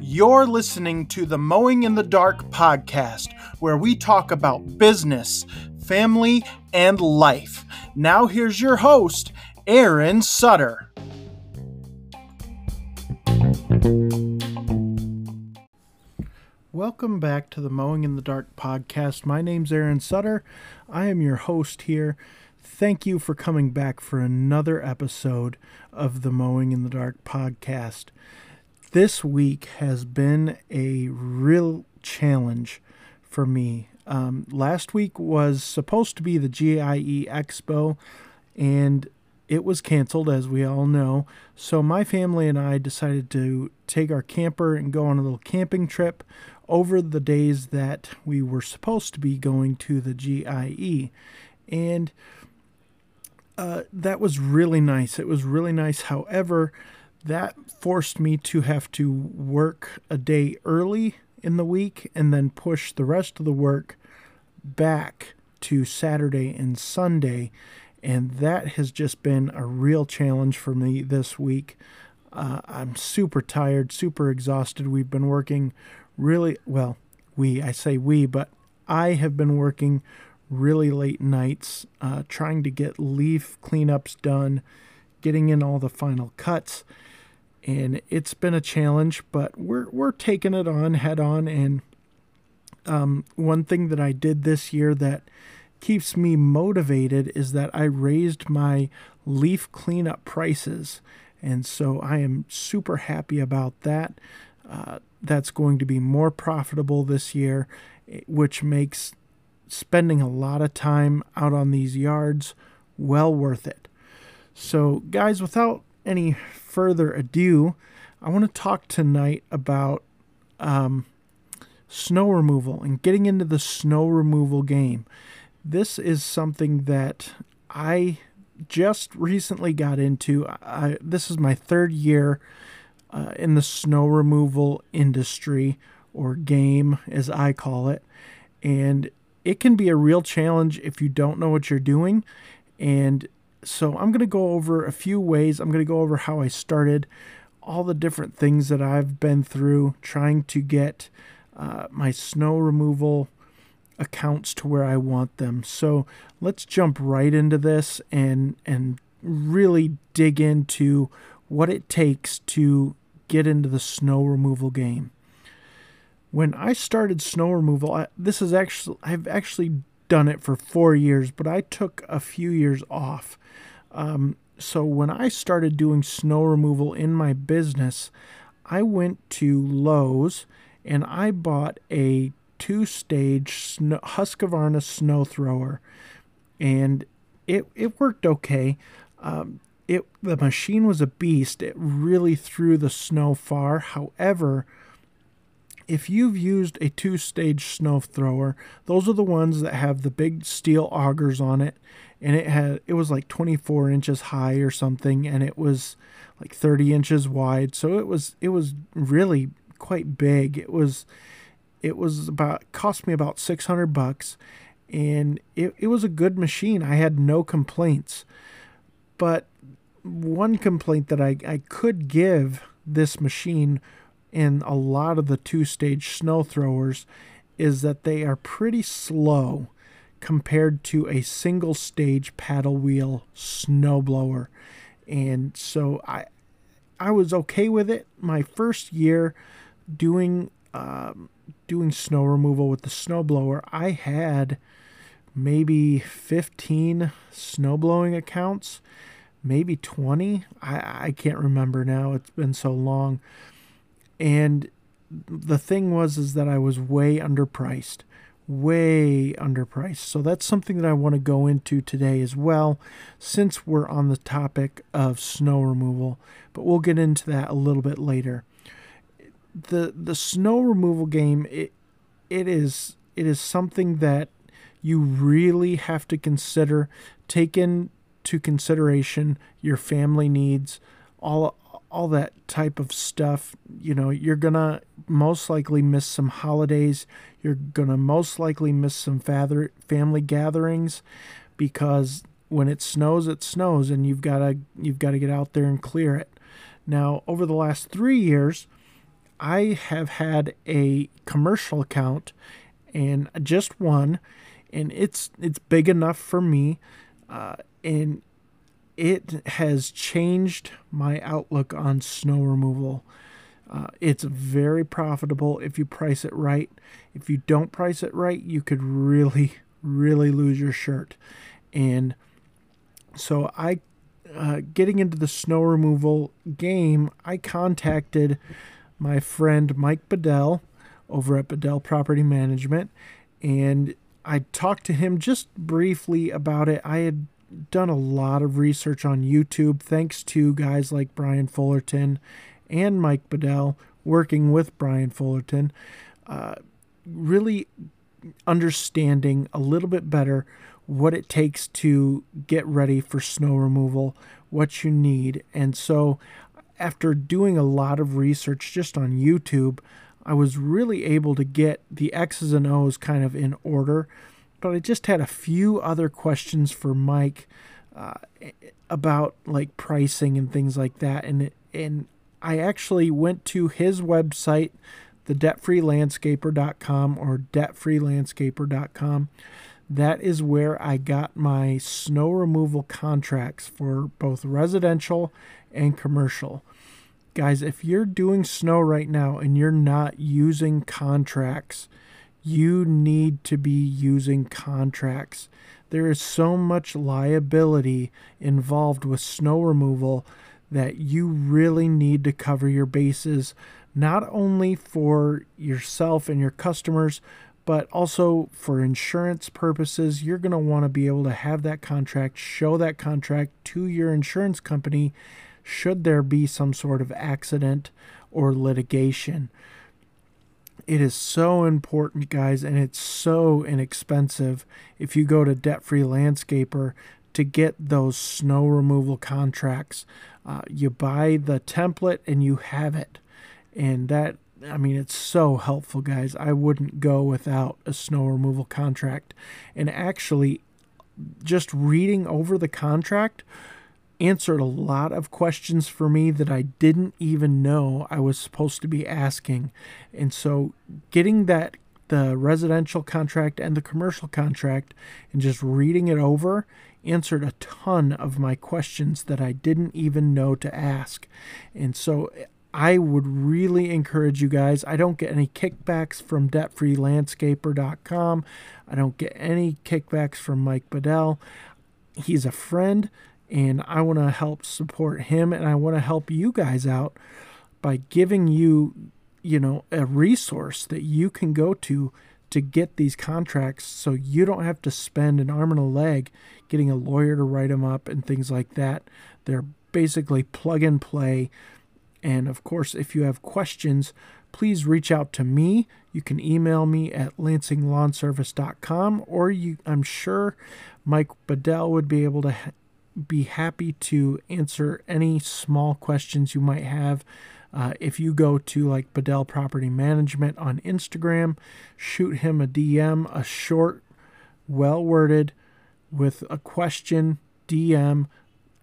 You're listening to the Mowing in the Dark podcast, where we talk about business, family, and life. Now, here's your host, Aaron Sutter. Welcome back to the Mowing in the Dark podcast. My name's Aaron Sutter. I am your host here. Thank you for coming back for another episode of the Mowing in the Dark podcast this week has been a real challenge for me. Um, last week was supposed to be the GIE Expo, and it was canceled, as we all know. So my family and I decided to take our camper and go on a little camping trip over the days that we were supposed to be going to the GIE. And uh, that was really nice. It was really nice. However, that forced me to have to work a day early in the week and then push the rest of the work back to Saturday and Sunday. And that has just been a real challenge for me this week. Uh, I'm super tired, super exhausted. We've been working really well. We, I say we, but I have been working really late nights uh, trying to get leaf cleanups done, getting in all the final cuts and it's been a challenge, but we're we're taking it on head on. And um, one thing that I did this year that keeps me motivated is that I raised my leaf cleanup prices, and so I am super happy about that. Uh, that's going to be more profitable this year, which makes spending a lot of time out on these yards well worth it. So, guys, without any further ado, I want to talk tonight about um, snow removal and getting into the snow removal game. This is something that I just recently got into. I, this is my third year uh, in the snow removal industry or game, as I call it. And it can be a real challenge if you don't know what you're doing. And so I'm going to go over a few ways. I'm going to go over how I started, all the different things that I've been through trying to get uh, my snow removal accounts to where I want them. So let's jump right into this and and really dig into what it takes to get into the snow removal game. When I started snow removal, I, this is actually I've actually done it for four years, but I took a few years off. Um, so when I started doing snow removal in my business, I went to Lowe's and I bought a two-stage snow, Husqvarna snow thrower, and it it worked okay. Um, it the machine was a beast. It really threw the snow far. However, if you've used a two stage snow thrower, those are the ones that have the big steel augers on it. And it had it was like 24 inches high or something, and it was like 30 inches wide. So it was it was really quite big. It was it was about cost me about 600 bucks, and it, it was a good machine. I had no complaints. But one complaint that I, I could give this machine in a lot of the two stage snow throwers is that they are pretty slow compared to a single stage paddle wheel snowblower. And so I I was okay with it. My first year doing um, doing snow removal with the snowblower, I had maybe 15 snowblowing accounts, maybe 20. I, I can't remember now. It's been so long and the thing was is that I was way underpriced, way underpriced. So that's something that I want to go into today as well, since we're on the topic of snow removal. But we'll get into that a little bit later. the The snow removal game it it is it is something that you really have to consider, take into consideration your family needs, all all that type of stuff. You know, you're going to most likely miss some holidays. You're going to most likely miss some father, family gatherings because when it snows, it snows, and you've got to you've got to get out there and clear it. Now, over the last three years, I have had a commercial account, and just one, and it's it's big enough for me, uh, and it has changed my outlook on snow removal. Uh, it's very profitable if you price it right. If you don't price it right, you could really, really lose your shirt. And so I, uh, getting into the snow removal game, I contacted my friend Mike Bedell over at Bedell Property Management, and I talked to him just briefly about it. I had done a lot of research on YouTube thanks to guys like Brian Fullerton and Mike Bedell working with Brian Fullerton, uh, really understanding a little bit better what it takes to get ready for snow removal, what you need. And so, after doing a lot of research just on YouTube, I was really able to get the X's and O's kind of in order but I just had a few other questions for Mike uh, about like pricing and things like that, and and I actually went to his website, the debtfreelandscaper.com or debtfreelandscaper.com. That is where I got my snow removal contracts for both residential and commercial. Guys, if you're doing snow right now and you're not using contracts, you need to be using contracts. There is so much liability involved with snow removal that you really need to cover your bases, not only for yourself and your customers, but also for insurance purposes. You're going to want to be able to have that contract, show that contract to your insurance company should there be some sort of accident or litigation. It is so important, guys, and it's so inexpensive if you go to Debt Free Landscaper to get those snow removal contracts. Uh, you buy the template and you have it. And that, I mean, it's so helpful, guys. I wouldn't go without a snow removal contract. And actually, just reading over the contract answered a lot of questions for me that I didn't even know I was supposed to be asking. And so getting that the residential contract and the commercial contract and just reading it over answered a ton of my questions that I didn't even know to ask. And so I would really encourage you guys. I don't get any kickbacks from debtfreelandscaper.com. I don't get any kickbacks from Mike Bedell. He's a friend and I want to help support him and I want to help you guys out by giving you, you know, a resource that you can go to to get these contracts so you don't have to spend an arm and a leg getting a lawyer to write them up and things like that. They're basically plug and play. And of course, if you have questions, please reach out to me. You can email me at lansinglawnservice.com or you I'm sure Mike Bedell would be able to be happy to answer any small questions you might have. Uh, if you go to like Bedell Property Management on Instagram, shoot him a DM, a short, well worded, with a question DM.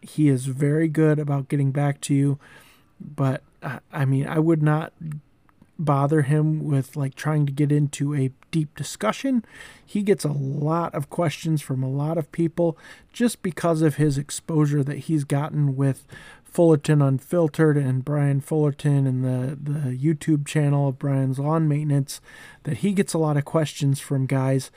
He is very good about getting back to you. But uh, I mean, I would not bother him with like trying to get into a deep discussion. He gets a lot of questions from a lot of people just because of his exposure that he's gotten with Fullerton Unfiltered and Brian Fullerton and the, the YouTube channel of Brian's Lawn Maintenance, that he gets a lot of questions from guys.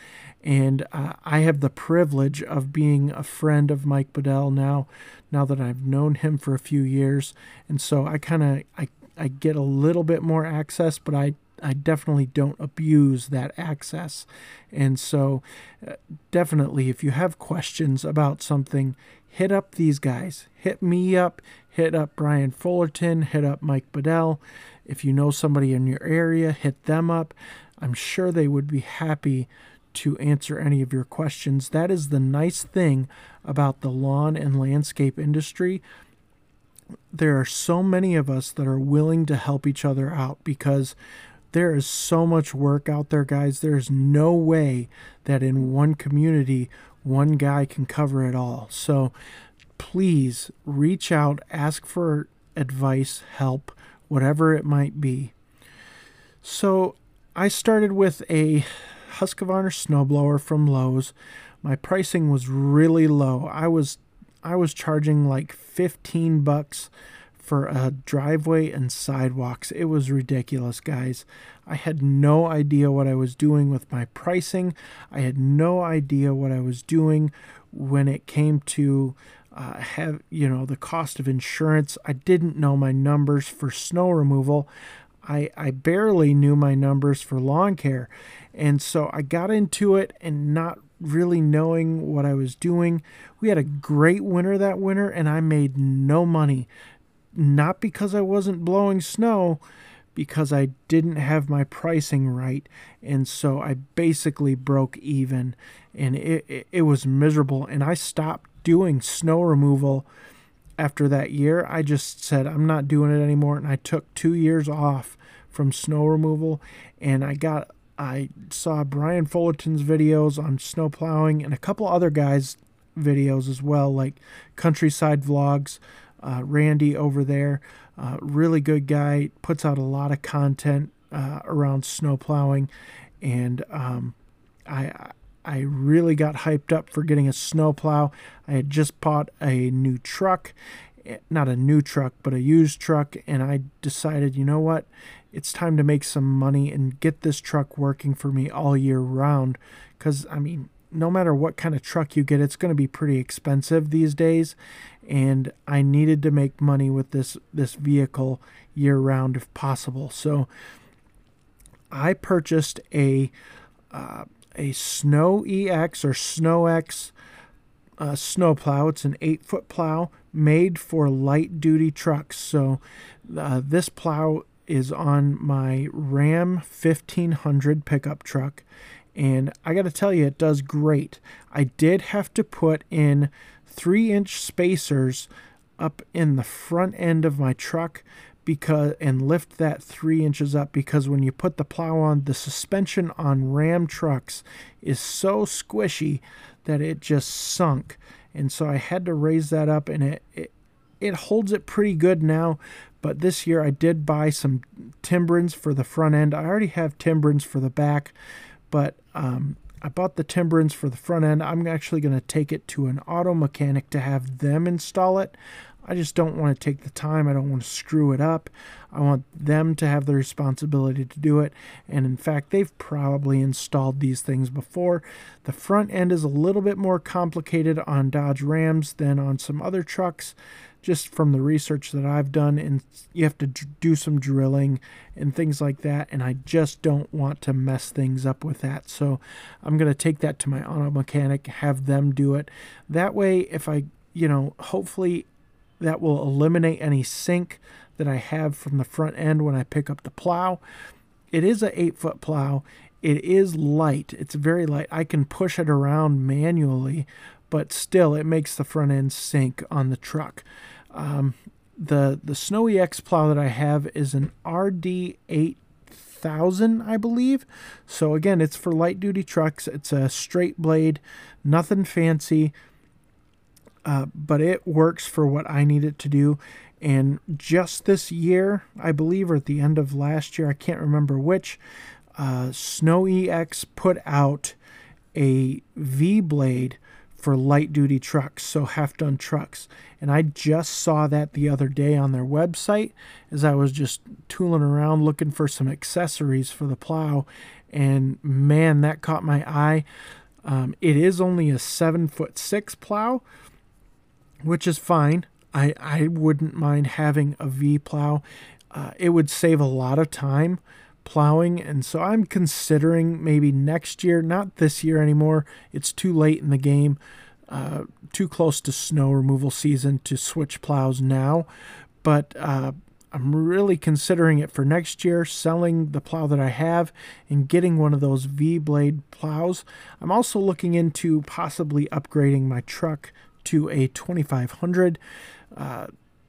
And uh, I have the privilege of being a friend of Mike Bedell now, now that I've known him for a few years. And so I kind of, I I get a little bit more access, but I I definitely don't abuse that access. And so, uh, definitely, if you have questions about something, hit up these guys. Hit me up, hit up Brian Fullerton, hit up Mike Bedell. If you know somebody in your area, hit them up. I'm sure they would be happy to answer any of your questions. That is the nice thing about the lawn and landscape industry there are so many of us that are willing to help each other out because there is so much work out there, guys. There's no way that in one community one guy can cover it all. So please reach out, ask for advice, help, whatever it might be. So I started with a Husqvarna snowblower from Lowe's. My pricing was really low. I was I was charging like 15 bucks for a driveway and sidewalks. It was ridiculous, guys. I had no idea what I was doing with my pricing. I had no idea what I was doing when it came to uh, have you know the cost of insurance. I didn't know my numbers for snow removal. I, I barely knew my numbers for lawn care. And so I got into it and not really knowing what I was doing. We had a great winter that winter and I made no money. Not because I wasn't blowing snow, because I didn't have my pricing right. And so I basically broke even and it, it, it was miserable. And I stopped doing snow removal after that year, I just said, I'm not doing it anymore. And I took two years off from snow removal. And I got, I saw Brian Fullerton's videos on snow plowing and a couple other guys' videos as well, like Countryside Vlogs. Uh, Randy over there, uh, really good guy, puts out a lot of content uh, around snow plowing. And um, I, I really got hyped up for getting a snowplow. I had just bought a new truck, not a new truck, but a used truck, and I decided, you know what? It's time to make some money and get this truck working for me all year round. Because, I mean, no matter what kind of truck you get, it's going to be pretty expensive these days. And I needed to make money with this, this vehicle year round if possible. So I purchased a. Uh, a SnowEx or Snow X uh, snow plow. It's an eight foot plow made for light duty trucks. So uh, this plow is on my Ram 1500 pickup truck. And I got to tell you, it does great. I did have to put in three inch spacers up in the front end of my truck because and lift that three inches up because when you put the plow on the suspension on ram trucks is so squishy that it just sunk and so i had to raise that up and it, it it holds it pretty good now but this year i did buy some Timbrens for the front end i already have Timbrens for the back but um, I bought the Timbrens for the front end. I'm actually going to take it to an auto mechanic to have them install it. I just don't want to take the time. I don't want to screw it up. I want them to have the responsibility to do it. And in fact, they've probably installed these things before. The front end is a little bit more complicated on Dodge Rams than on some other trucks, just from the research that I've done. And you have to do some drilling and things like that. And I just don't want to mess things up with that. So I'm going to take that to my auto mechanic, have them do it. That way, if I you know, hopefully that will eliminate any sink that I have from the front end when I pick up the plow. It is a 8 foot plow. It is light. It's very light. I can push it around manually, but still it makes the front end sink on the truck. Um, the the SnowEx plow that I have is an RD 8000, I believe. So again, it's for light duty trucks. It's a straight blade, nothing fancy uh, but it works for what I need it to do. And just this year, I believe, or at the end of last year, I can't remember which, uh, SnowEx put out a V blade for light duty trucks, so half ton trucks. And I just saw that the other day on their website as I was just tooling around looking for some accessories for the plow. And man, that caught my eye. Um, it is only a seven foot six plow, which is fine. I, I wouldn't mind having a V plow. Uh, it would save a lot of time plowing, and so I'm considering maybe next year, not this year anymore. It's too late in the game, uh, too close to snow removal season to switch plows now. But uh, I'm really considering it for next year, selling the plow that I have and getting one of those V blade plows. I'm also looking into possibly upgrading my truck to a 2500. Uh,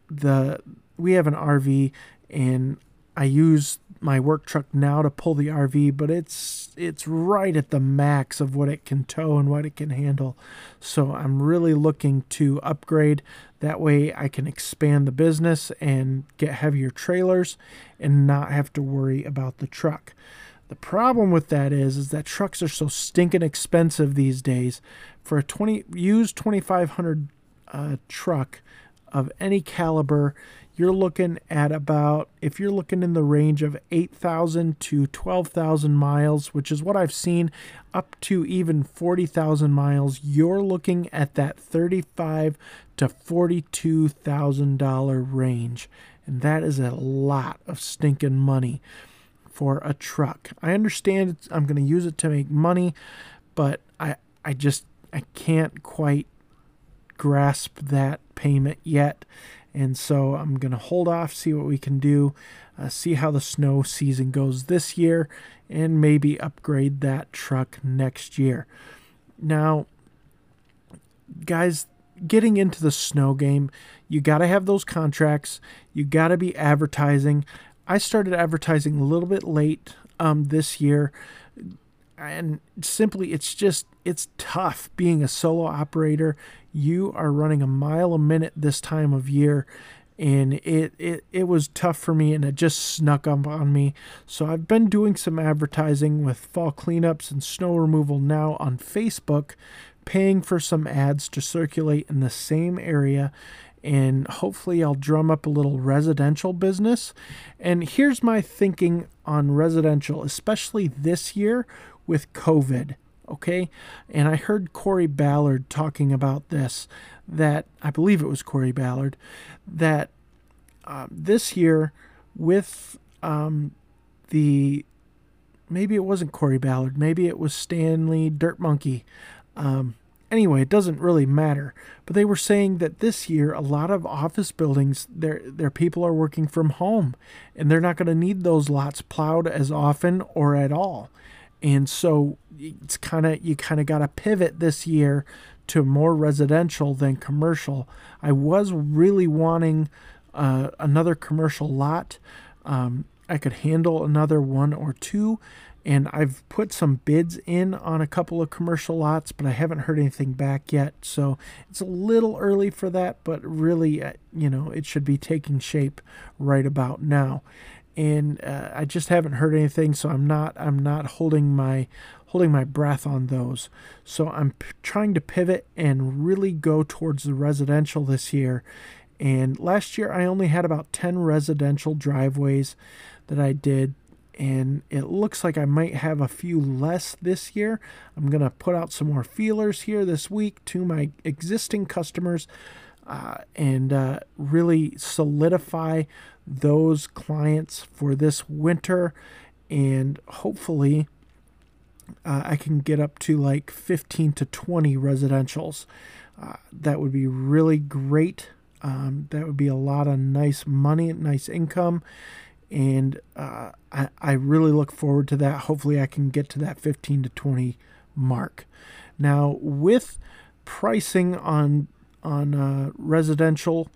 the we have an RV and I use my work truck now to pull the RV, but it's it's right at the max of what it can tow and what it can handle. So I'm really looking to upgrade. That way I can expand the business and get heavier trailers and not have to worry about the truck. The problem with that is is that trucks are so stinking expensive these days. For a 20 used 2500 uh, truck of any caliber, you're looking at about if you're looking in the range of 8,000 to 12,000 miles, which is what I've seen up to even 40,000 miles, you're looking at that 35 to 42,000 dollar range. And that is a lot of stinking money for a truck. I understand I'm going to use it to make money, but I I just I can't quite grasp that payment yet and so I'm going to hold off, see what we can do, uh, see how the snow season goes this year, and maybe upgrade that truck next year. Now, guys, getting into the snow game, you got to have those contracts, you got to be advertising. I started advertising a little bit late um, this year and simply it's just it's tough being a solo operator you are running a mile a minute this time of year and it, it it was tough for me and it just snuck up on me so i've been doing some advertising with fall cleanups and snow removal now on facebook paying for some ads to circulate in the same area and hopefully I'll drum up a little residential business. And here's my thinking on residential, especially this year with COVID. Okay. And I heard Corey Ballard talking about this that I believe it was Corey Ballard that uh, this year with um, the maybe it wasn't Corey Ballard, maybe it was Stanley Dirt Monkey. Um, anyway, it doesn't really matter. But they were saying that this year, a lot of office buildings, their their people are working from home, and they're not going to need those lots plowed as often or at all and so it's kind of you kind of got to pivot this year to more residential than commercial. I was really wanting uh, another commercial lot. Um, I could handle another one or two, and I've put some bids in on a couple of commercial lots, but I haven't heard anything back yet. So it's a little early for that, but really, uh, you know, it should be taking shape right about now and uh, I just haven't heard anything, so I'm not I'm not holding my holding my breath on those. So I'm p- trying to pivot and really go towards the residential this year. And last year I only had about 10 residential driveways that I did and it looks like I might have a few less this year. I'm going to put out some more feelers here this week to my existing customers uh, and uh, really solidify those clients for this winter. And hopefully, uh, I can get up to like 15 to 20 residentials. Uh, that would be really great. Um, that would be a lot of nice money, nice income. And uh, I, I really look forward to that. Hopefully, I can get to that 15 to 20 mark. Now, with pricing on on uh, residential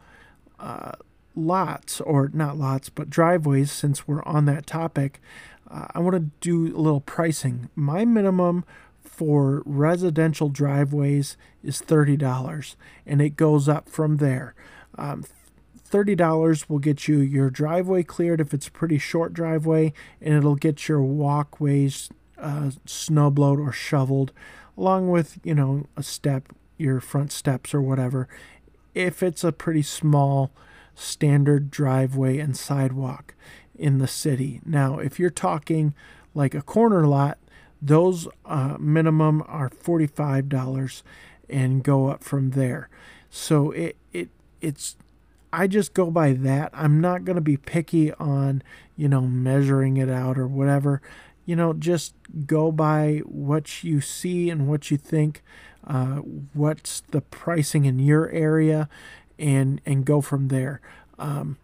uh, lots, or not lots, but driveways, since we're on that topic, uh, I want to do a little pricing. My minimum for residential driveways is $30, and it goes up from there. Um, $30 will get you your driveway cleared if it's a pretty short driveway, and it'll get your walkways uh, snowblowed or shoveled, along with, you know, a step your front steps or whatever if it's a pretty small standard driveway and sidewalk in the city. Now, if you're talking like a corner lot, those uh, minimum are $45 and go up from there. So it it it's I just go by that. I'm not going to be picky on, you know, measuring it out or whatever. You know, just go by what you see and what you think uh, what's the pricing in your area, and and go from there. Um,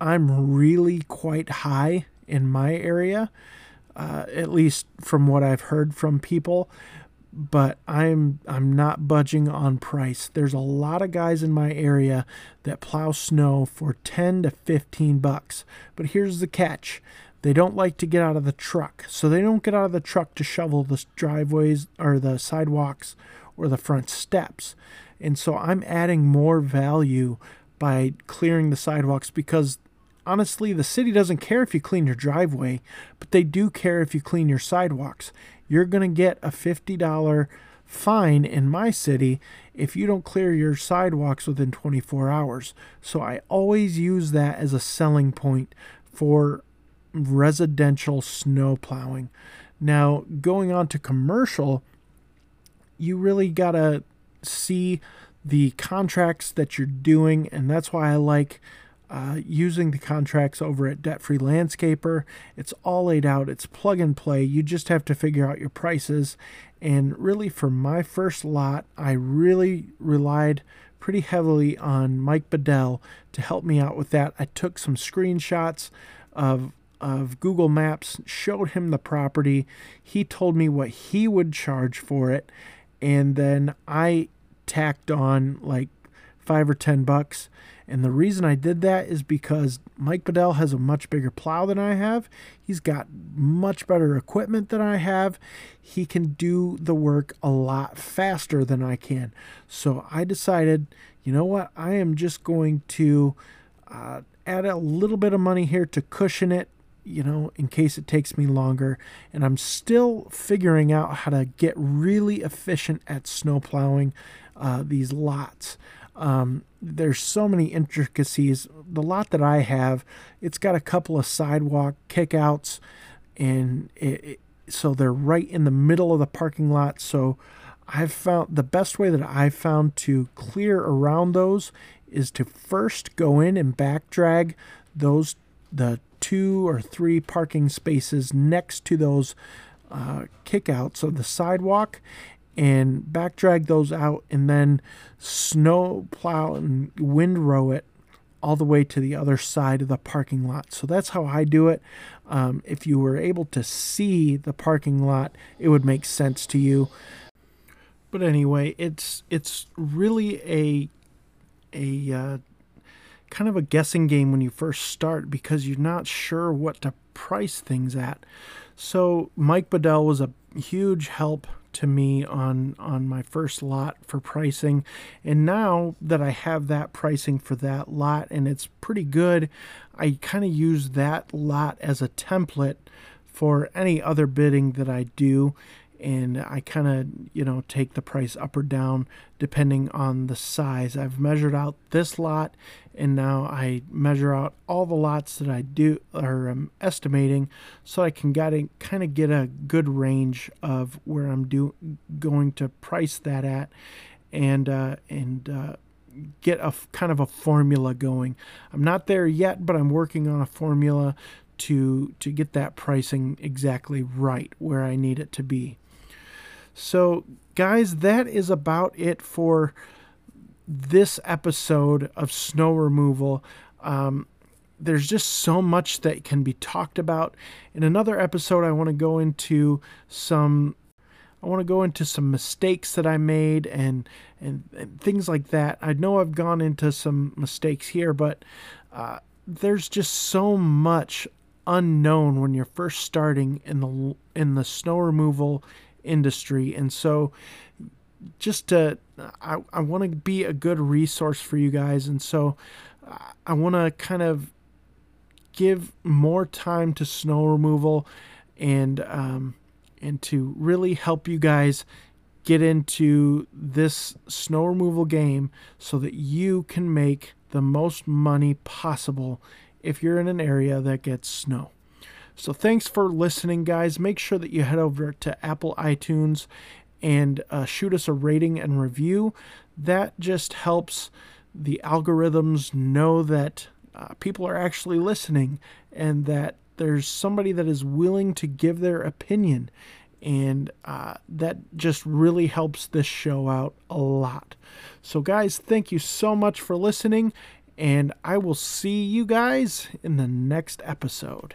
I'm really quite high in my area, uh, at least from what I've heard from people. but I'm I'm not budging on price. There's a lot of guys in my area that plow snow for 10 to 15 bucks. But here's the catch. They don't like to get out of the truck. So they don't get out of the truck to shovel the driveways or the sidewalks or the front steps. And so I'm adding more value by clearing the sidewalks because honestly, the city doesn't care if you clean your driveway, but they do care if you clean your sidewalks you're going to get a $50 fine in my city if you don't clear your sidewalks within 24 hours. So I always use that as a selling point for residential snow plowing. Now, going on to commercial, you really got to see the contracts that you're doing, and that's why I like uh, using the contracts over at Debt Free Landscaper. It's all laid out, it's plug and play. You just have to figure out your prices. And really, for my first lot, I really relied pretty heavily on Mike Bedell to help me out with that. I took some screenshots of of Google Maps, showed him the property. He told me what he would charge for it, and then I tacked on like five or ten bucks and the reason I did that is because Mike Bedell has a much bigger plow than I have. He's got much better equipment than I have. He can do the work a lot faster than I can. So I decided, you know what? I am just going to uh, add a little bit of money here to cushion it you know, in case it takes me longer. And I'm still figuring out how to get really efficient at snow plowing uh, these lots. Um, there's so many intricacies. The lot that I have, it's got a couple of sidewalk kickouts, and it, it, so they're right in the middle of the parking lot. So I've found the best way that I've found to clear around those is to first go in and back drag those the two or three parking spaces next to those uh, kickouts of the sidewalk and back drag those out and then snow plow and wind row it all the way to the other side of the parking lot. So that's how I do it. Um, if you were able to see the parking lot, it would make sense to you. But anyway, it's it's really a a uh, kind of a guessing game when you first start because you're not sure what to price things at. So Mike Bedell was a huge help to me on on my first lot for pricing and now that I have that pricing for that lot and it's pretty good I kind of use that lot as a template for any other bidding that I do and I kind of, you know, take the price up or down depending on the size. I've measured out this lot and now I measure out all the lots that I do or I'm estimating so I can kind of get a good range of where I'm do, going to price that at and uh, and uh, get a kind of a formula going. I'm not there yet, but I'm working on a formula to to get that pricing exactly right where I need it to be. So, guys, that is about it for this episode of snow removal. Um, there's just so much that can be talked about. In another episode, I want to go into some. I want to go into some mistakes that I made and, and, and things like that. I know I've gone into some mistakes here, but uh, there's just so much unknown when you're first starting in the in the snow removal industry. And so just to, I, I want to be a good resource for you guys. And so I want to kind of give more time to snow removal and, um, and to really help you guys get into this snow removal game so that you can make the most money possible if you're in an area that gets snow. So thanks for listening, guys. Make sure that you head over to Apple iTunes and uh, shoot us a rating and review. That just helps the algorithms know that uh, people are actually listening and that there's somebody that is willing to give their opinion. And uh, that just really helps this show out a lot. So, guys, thank you so much for listening. And I will see you guys in the next episode.